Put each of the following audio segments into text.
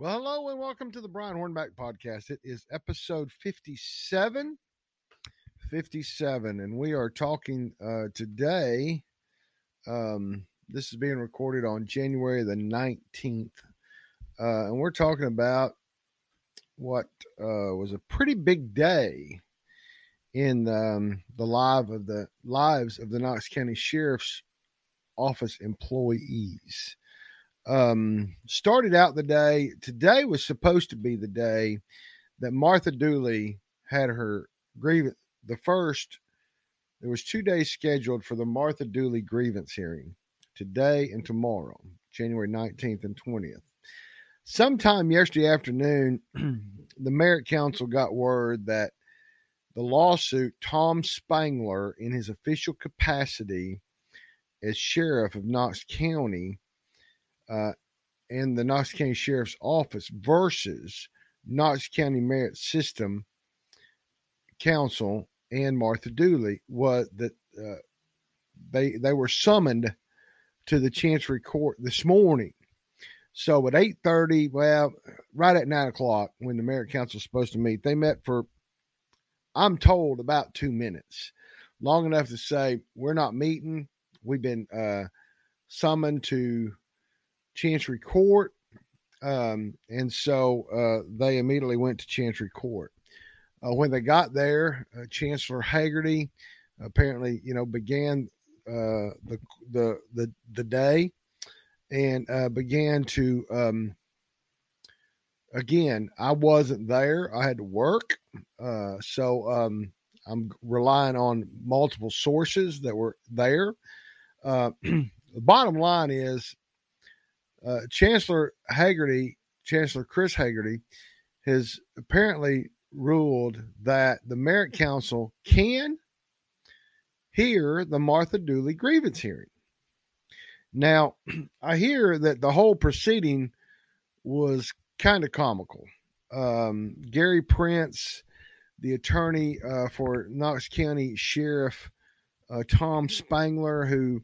Well, hello and welcome to the Brian Hornback podcast. It is episode 57. 57. And we are talking uh, today. Um, this is being recorded on January the 19th. Uh, and we're talking about what uh, was a pretty big day in um, the live of the lives of the Knox County Sheriff's Office employees um, started out the day. Today was supposed to be the day that Martha Dooley had her grievance. The first, there was two days scheduled for the Martha Dooley grievance hearing, today and tomorrow, January 19th and 20th. Sometime yesterday afternoon, the Merit Council got word that the lawsuit Tom Spangler, in his official capacity as sheriff of Knox County, uh, and the Knox County Sheriff's Office versus Knox County Merit System Council and Martha Dooley was that uh, they they were summoned to the Chancery Court this morning. So at eight thirty, well, right at nine o'clock when the Merit Council is supposed to meet, they met for, I'm told, about two minutes, long enough to say we're not meeting. We've been uh, summoned to Chancery Court. Um, and so uh, they immediately went to Chancery Court. Uh, when they got there, uh, Chancellor Heagerty apparently, you know, began uh, the the the the day and uh, began to. Um, again, I wasn't there; I had to work, uh, so um, I'm relying on multiple sources that were there. the bottom line is uh, Chancellor Heagerty, Chancellor Chris Heagerty, has apparently ruled that the Merit Council can hear the Martha Dooley grievance hearing. Now, I hear that the whole proceeding was kind of comical. Um, Gary Prince, the attorney uh, for Knox County Sheriff uh, Tom Spangler, who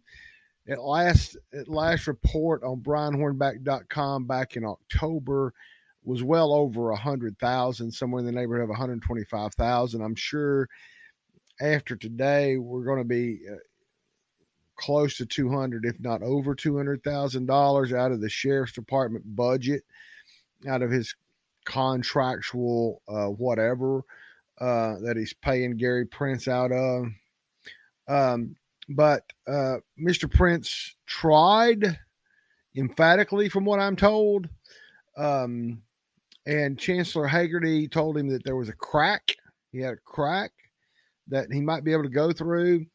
at last at last report on brianhornback.com back in October was well over a hundred thousand, somewhere in the neighborhood of 125,000. I'm sure after today we're going to be uh, close to 200, if not over 200 thousand dollars out of the sheriff's department budget, out of his contractual uh, whatever uh, that he's paying Gary Prince out of. Um, but uh, Mr. Prince tried emphatically, from what I'm told. Um, and Chancellor Heagerty told him that there was a crack. He had a crack that he might be able to go through.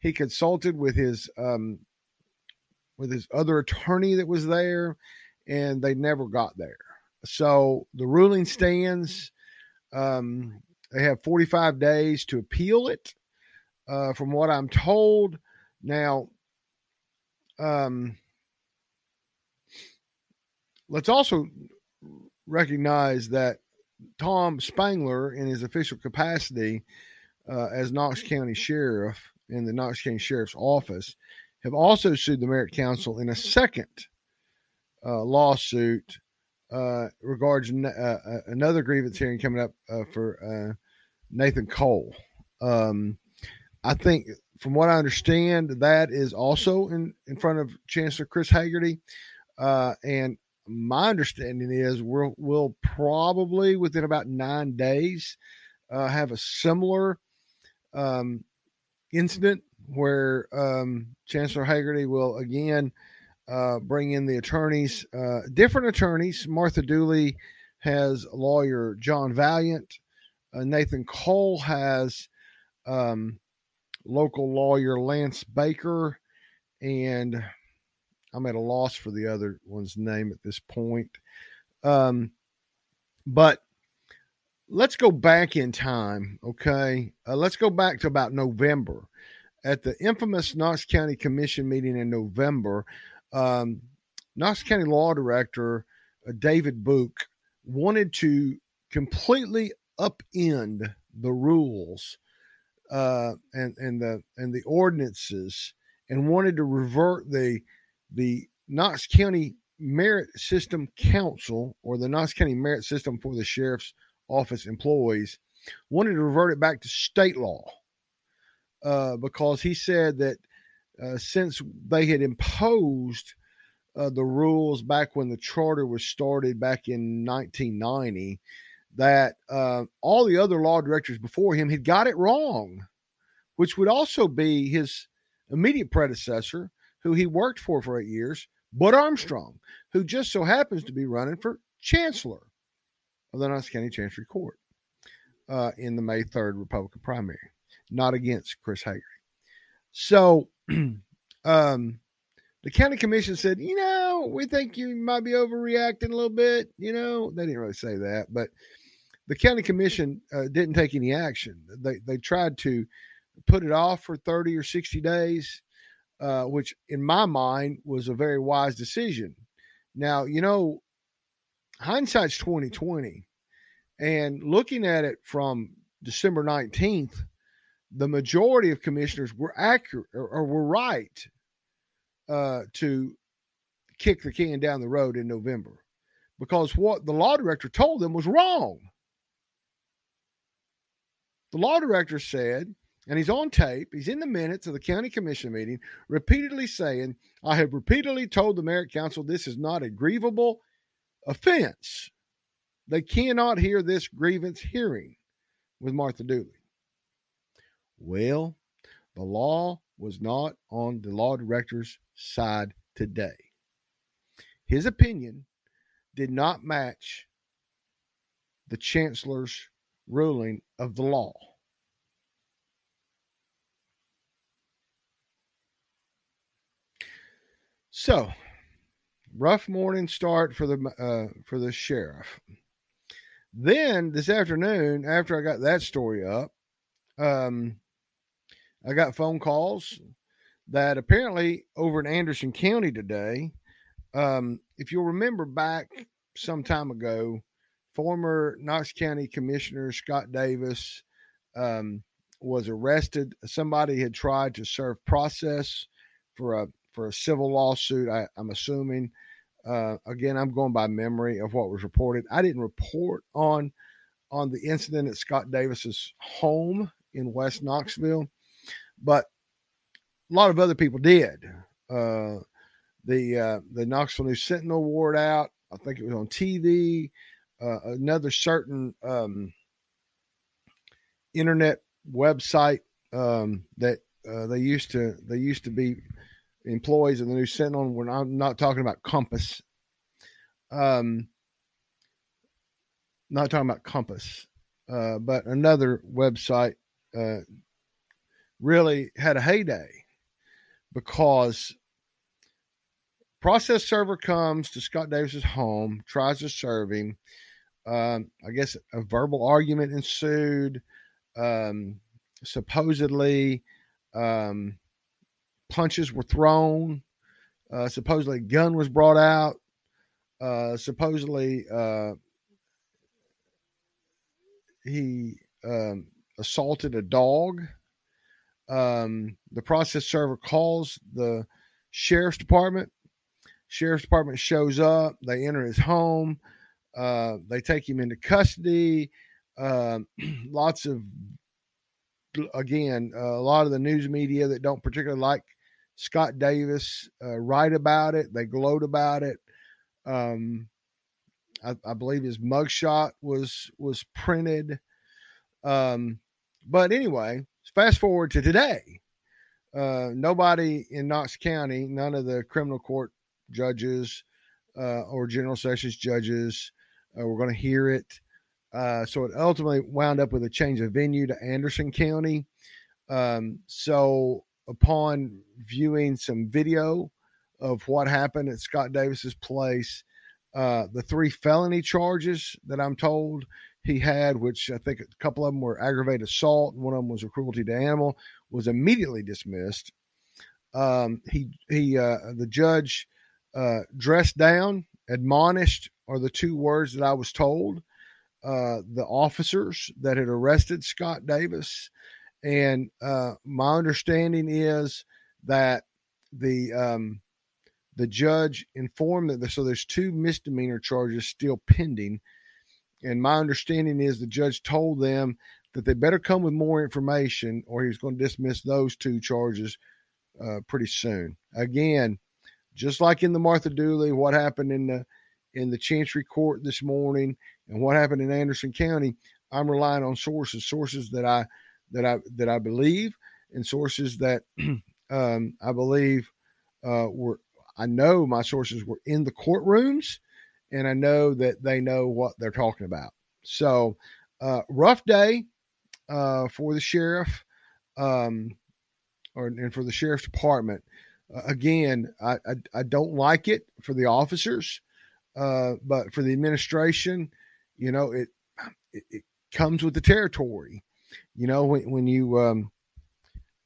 He consulted with his um, with his other attorney that was there, and they never got there. So the ruling stands. Um, they have 45 days to appeal it uh, from what I'm told. Now, um, let's also recognize that Tom Spangler, in his official capacity uh, as Knox County Sheriff in the Knox County Sheriff's Office, have also sued the Merit Council in a second uh, lawsuit uh, regards uh, uh, another grievance hearing coming up uh, for Nathan Cole. Um, I think, from what I understand, that is also in, in front of Chancellor Chris Heagerty. Uh, and my understanding is we'll, we'll probably within about nine days uh, have a similar um, incident where um, Chancellor Heagerty will again uh, bring in the attorneys, uh, different attorneys. Martha Dooley has lawyer John Valiant. Uh, Nathan Cole has um, local lawyer Lance Baker, and I'm at a loss for the other one's name at this point. Um, but let's go back in time, okay? Uh, let's go back to about November. At the infamous Knox County Commission meeting in November, um, Knox County Law Director uh, David Book wanted to completely upend the rules uh, and and the and the ordinances and wanted to revert the the Knox County Merit System Council, or the Knox County Merit System for the Sheriff's Office employees, wanted to revert it back to state law uh, because he said that uh, since they had imposed uh, the rules back when the charter was started back in 1990, that uh, all the other law directors before him had got it wrong, which would also be his immediate predecessor, who he worked for for eight years, Bud Armstrong, who just so happens to be running for chancellor of the Knox County Chancery Court uh, in the May 3rd Republican primary, not against Chris Heagerty. So um, the county commission said, you know, we think you might be overreacting a little bit. You know, they didn't really say that, but the county commission uh, didn't take any action. They they tried to put it off for 30 or 60 days, uh, which in my mind was a very wise decision. Now, you know, hindsight's 2020. And looking at it from December 19th, the majority of commissioners were accurate or, or were right uh, to kick the can down the road in November because what the law director told them was wrong. The law director said, and he's on tape, he's in the minutes of the county commission meeting, repeatedly saying, I have repeatedly told the merit council this is not a grievable offense. They cannot hear this grievance hearing with Martha Dooley. Well, the law was not on the law director's side today. His opinion did not match the chancellor's ruling of the law. So, rough morning start for the uh, for the sheriff. Then this afternoon, after I got that story up, um, I got phone calls that apparently over in Anderson County today, um, if you'll remember back some time ago, former Knox County Commissioner Scott Davis um, was arrested. Somebody had tried to serve process for a for a civil lawsuit. I, am assuming. Uh, again, I'm going by memory of what was reported. I didn't report on on the incident at Scott Davis's home in West Knoxville but a lot of other people did. Uh, the uh, the Knoxville News Sentinel wore it out. I think it was on TV. Uh, another certain um, internet website um, that uh, they used to they used to be employees of the New Sentinel. When I'm not talking about Compass, um, not talking about Compass, uh, but another website uh, really had a heyday because process server comes to Scott Davis's home, tries to serve him. Um, I guess a verbal argument ensued. Um, supposedly, um, punches were thrown. Uh, supposedly, a gun was brought out. Uh, supposedly, uh, he um, assaulted a dog um, the process server calls the sheriff's department. Sheriff's department shows up. They enter his home. Uh, they take him into custody. Uh, lots of, again, a lot of the news media that don't particularly like Scott Davis uh, write about it. They gloat about it. Um, I, I, believe his mugshot was was printed. Um, but anyway, fast forward to today. Uh, nobody in Knox County, none of the criminal court judges uh, or general sessions judges uh, were going to hear it. Uh, so it ultimately wound up with a change of venue to Anderson County. Um, so upon viewing some video of what happened at Scott Davis's place, uh, the three felony charges that I'm told he had, which I think a couple of them were aggravated assault, one of them was a cruelty to animal, was immediately dismissed. Um, he he uh, the judge uh, dressed down, admonished are the two words that I was told. Uh, the officers that had arrested Scott Davis, and uh, my understanding is that the um, the judge informed that so there's two misdemeanor charges still pending. And my understanding is the judge told them that they better come with more information or he's going to dismiss those two charges uh, pretty soon. Again, just like in the Martha Dooley, what happened in the in the Chancery Court this morning and what happened in Anderson County, I'm relying on sources, sources that I that I that I believe, and sources that um, I believe uh, were. I know my sources were in the courtrooms, and I know that they know what they're talking about. So, uh, rough day uh, for the sheriff, um, or and for the sheriff's department. Again, I, I, I don't like it for the officers, uh, but for the administration, you know it, it, it comes with the territory. You know when when you um,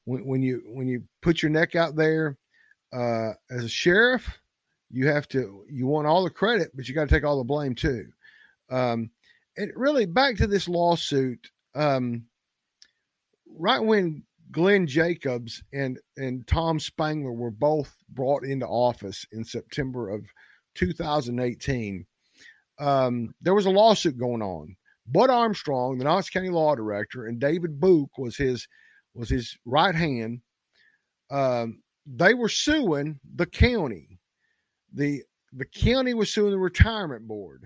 when, when you when you put your neck out there uh, as a sheriff, you have to you want all the credit, but you got to take all the blame too. Um, and really, back to this lawsuit. Um, right when Glenn Jacobs and and Tom Spangler were both brought into office in September of 2018, um, there was a lawsuit going on. Bud Armstrong, the Knox County Law Director, and David Book was his was his right hand. Um, they were suing the county. the The county was suing the retirement board.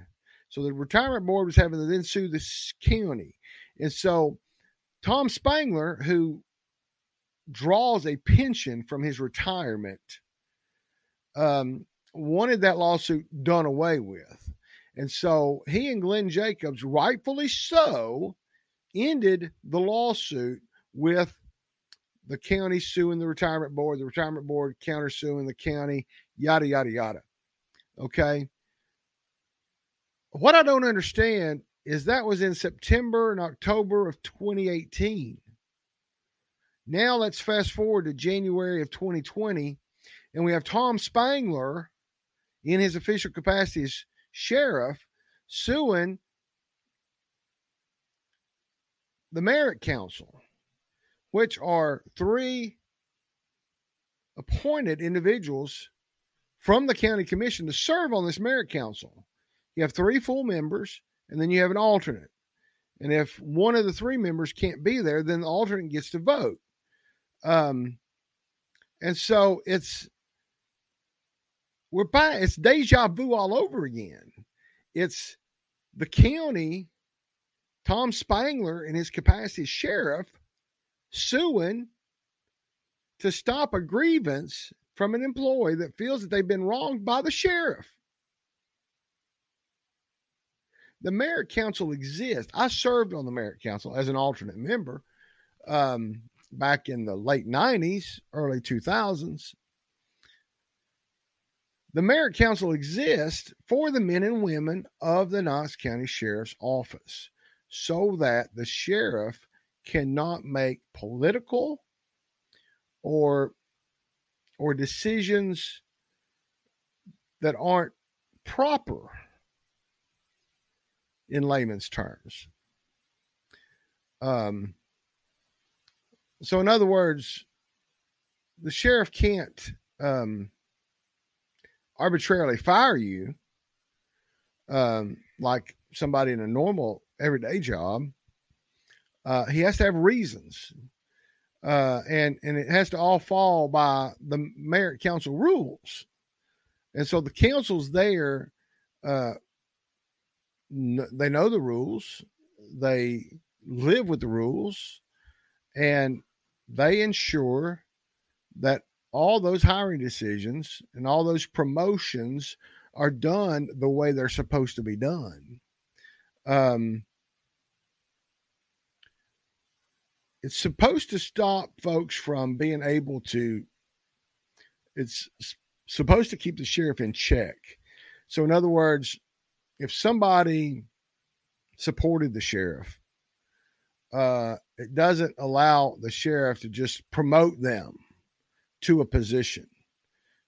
So the retirement board was having to then sue the county, and so Tom Spangler, who draws a pension from his retirement, um, wanted that lawsuit done away with. And so he and Glenn Jacobs, rightfully so, ended the lawsuit with the county suing the retirement board, the retirement board countersuing the county, yada, yada, yada. Okay. What I don't understand is that was in September and October of 2018. Now let's fast forward to January of 2020, and we have Tom Spangler in his official capacity as sheriff suing the Merit Council, which are three appointed individuals from the county commission to serve on this Merit Council. You have three full members, and then you have an alternate. And if one of the three members can't be there, then the alternate gets to vote. Um, and so it's we're by it's deja vu all over again. It's the county, Tom Spangler in his capacity as sheriff, suing to stop a grievance from an employee that feels that they've been wronged by the sheriff. The Merit Council exists. I served on the Merit Council as an alternate member um, back in the late 90s, early 2000s. The Merit Council exists for the men and women of the Knox County Sheriff's Office so that the sheriff cannot make political or or decisions that aren't proper in layman's terms. Um, so, in other words, the sheriff can't um, arbitrarily fire you um, like somebody in a normal everyday job. Uh, he has to have reasons, uh, and and it has to all fall by the merit council rules. And so the council's there. Uh, n- they know the rules. They live with the rules, and they ensure that all those hiring decisions and all those promotions are done the way they're supposed to be done. Um, it's supposed to stop folks from being able to, it's supposed to keep the sheriff in check. So, in other words, if somebody supported the sheriff, uh, it doesn't allow the sheriff to just promote them to a position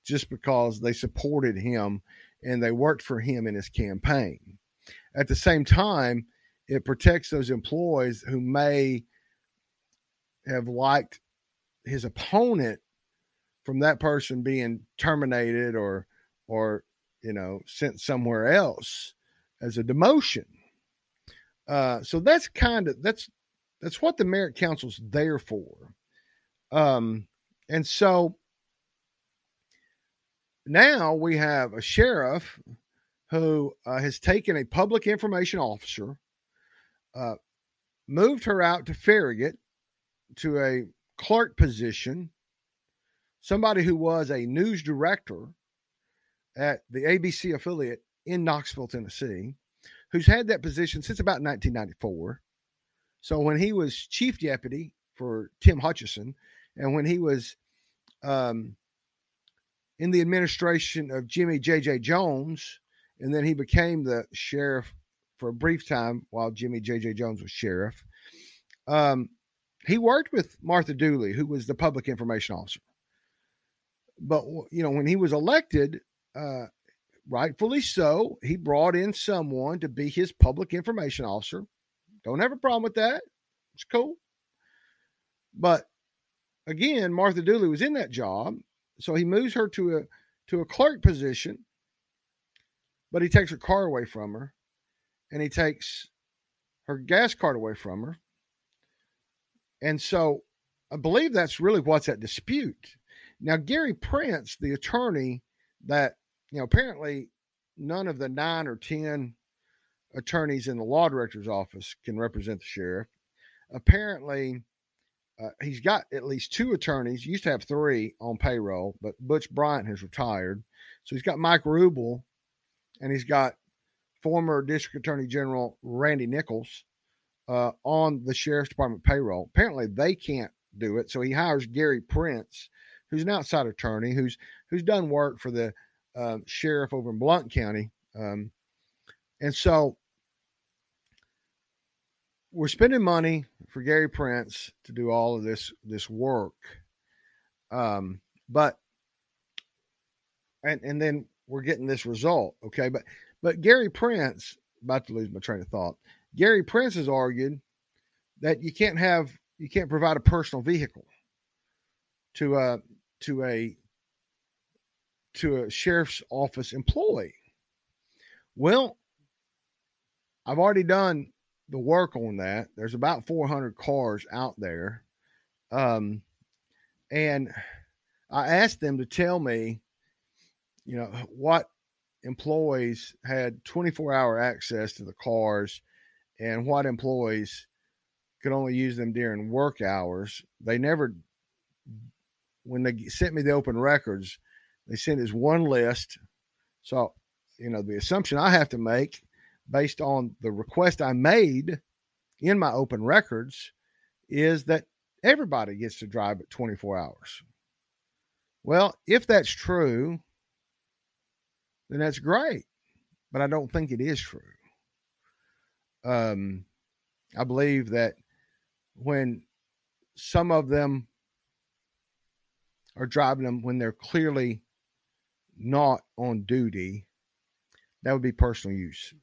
just because they supported him and they worked for him in his campaign. At the same time, it protects those employees who may have liked his opponent from that person being terminated or or you know sent somewhere else as a demotion. Uh, so that's kind of that's that's what the merit council's there for. Um, and so now we have a sheriff who uh, has taken a public information officer, uh, moved her out to Farragut to a clerk position, somebody who was a news director at the ABC affiliate in Knoxville, Tennessee, who's had that position since about 1994. So when he was chief deputy for Tim Hutchison, and when he was um, in the administration of Jimmy J.J. Jones, and then he became the sheriff for a brief time while Jimmy J.J. Jones was sheriff. Um, he worked with Martha Dooley, who was the public information officer. But you know, when he was elected, uh, rightfully so, he brought in someone to be his public information officer. Don't have a problem with that. It's cool. But again, Martha Dooley was in that job, so he moves her to a to a clerk position. But he takes her car away from her, and he takes her gas card away from her. And so I believe that's really what's at dispute. Now, Gary Prince, the attorney that, you know, apparently none of the nine or 10 attorneys in the law director's office can represent the sheriff. Apparently, uh, he's got at least two attorneys. He used to have three on payroll, but Butch Bryant has retired. So he's got Mike Rubel and he's got former District Attorney General Randy Nichols uh, on the sheriff's department payroll. Apparently, they can't do it, so he hires Gary Prince, who's an outside attorney who's who's done work for the uh, sheriff over in Blount County, um, and so we're spending money for Gary Prince to do all of this this work, um, but and and then we're getting this result, okay? But but Gary Prince, about to lose my train of thought. Gary Prince has argued that you can't have you can't provide a personal vehicle to a to a to a sheriff's office employee. Well, I've already done the work on that. There's about 400 cars out there. Um, and I asked them to tell me, you know, what employees had 24 hour access to the cars and what employees could only use them during work hours. They never, when they sent me the open records, they sent us one list. So, you know, the assumption I have to make based on the request I made in my open records is that everybody gets to drive at 24 hours. Well, if that's true, then that's great. But I don't think it is true um, I believe that when some of them are driving them when they're clearly not on duty, that would be personal use.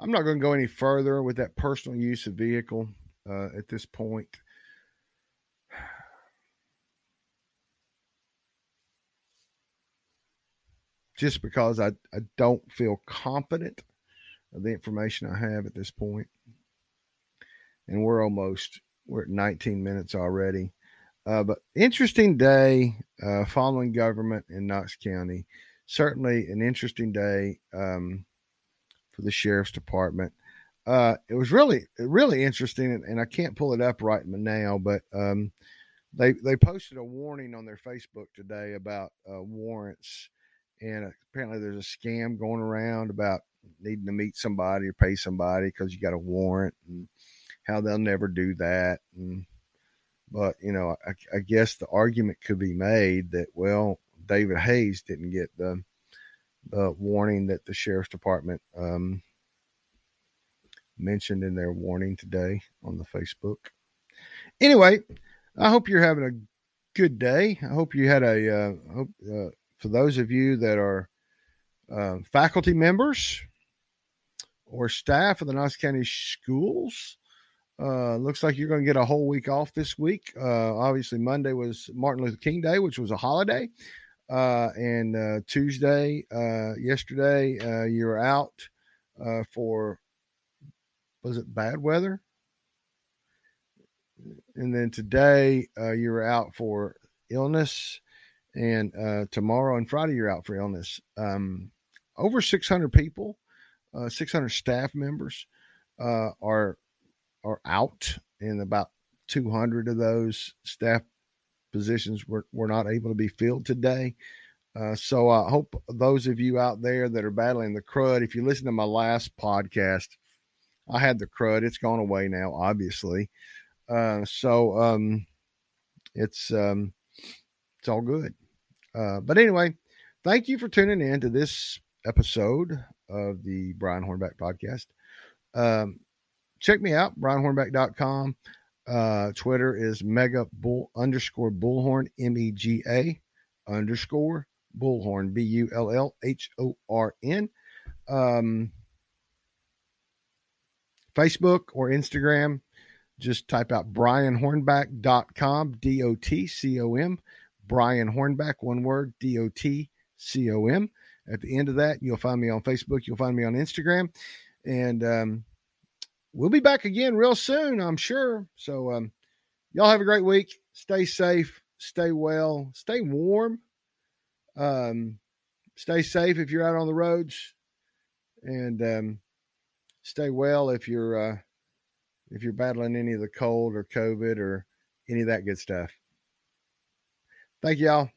I'm not going to go any further with that personal use of vehicle uh, at this point. just because I, I don't feel confident of the information I have at this point. And we're almost we're at 19 minutes already. Uh, but interesting day uh, following government in Knox County. Certainly an interesting day um, for the sheriff's department. Uh, it was really really interesting, and, and, I can't pull it up right now, but um, they they posted a warning on their Facebook today about uh, warrants and apparently there's a scam going around about needing to meet somebody or pay somebody because you got a warrant and how they'll never do that and but you know I, I, guess the argument could be made that well david hayes didn't get the the warning that the sheriff's department um, mentioned in their warning today on the facebook anyway i hope you're having a good day i hope you had a uh, hope, uh, for those of you that are uh, faculty members or staff of the Knox County Schools. Uh, looks like you're going to get a whole week off this week. Uh, obviously, Monday was Martin Luther King Day, which was a holiday. Uh, and uh, Tuesday, uh, yesterday, uh, you were out uh, for, was it bad weather? And then today, uh, you were out for illness. And uh, tomorrow and Friday, you're out for illness. Um, over 600 people, uh, 600 staff members uh, are are out, and about 200 of those staff positions were, were not able to be filled today. Uh, so I hope those of you out there that are battling the crud, if you listen to my last podcast, I had the crud. It's gone away now, obviously. Uh, so um, it's um, it's all good. Uh, but anyway, thank you for tuning in to this episode of the Brian Hornback podcast. Um, check me out, brianhornback.com. Uh, Twitter is mega bull underscore bullhorn, M E G A underscore bullhorn, B U L L H O R N. Um, Facebook or Instagram, just type out brianhornback.com, D O T C O M, Brian Hornback, one word, D O T C O M. At the end of that, you'll find me on Facebook, you'll find me on Instagram. And um, we'll be back again real soon, I'm sure. So, um, y'all have a great week. Stay safe, stay well, stay warm. Um, stay safe if you're out on the roads, and um, stay well if you're uh, if you're battling any of the cold or COVID or any of that good stuff. Thank y'all.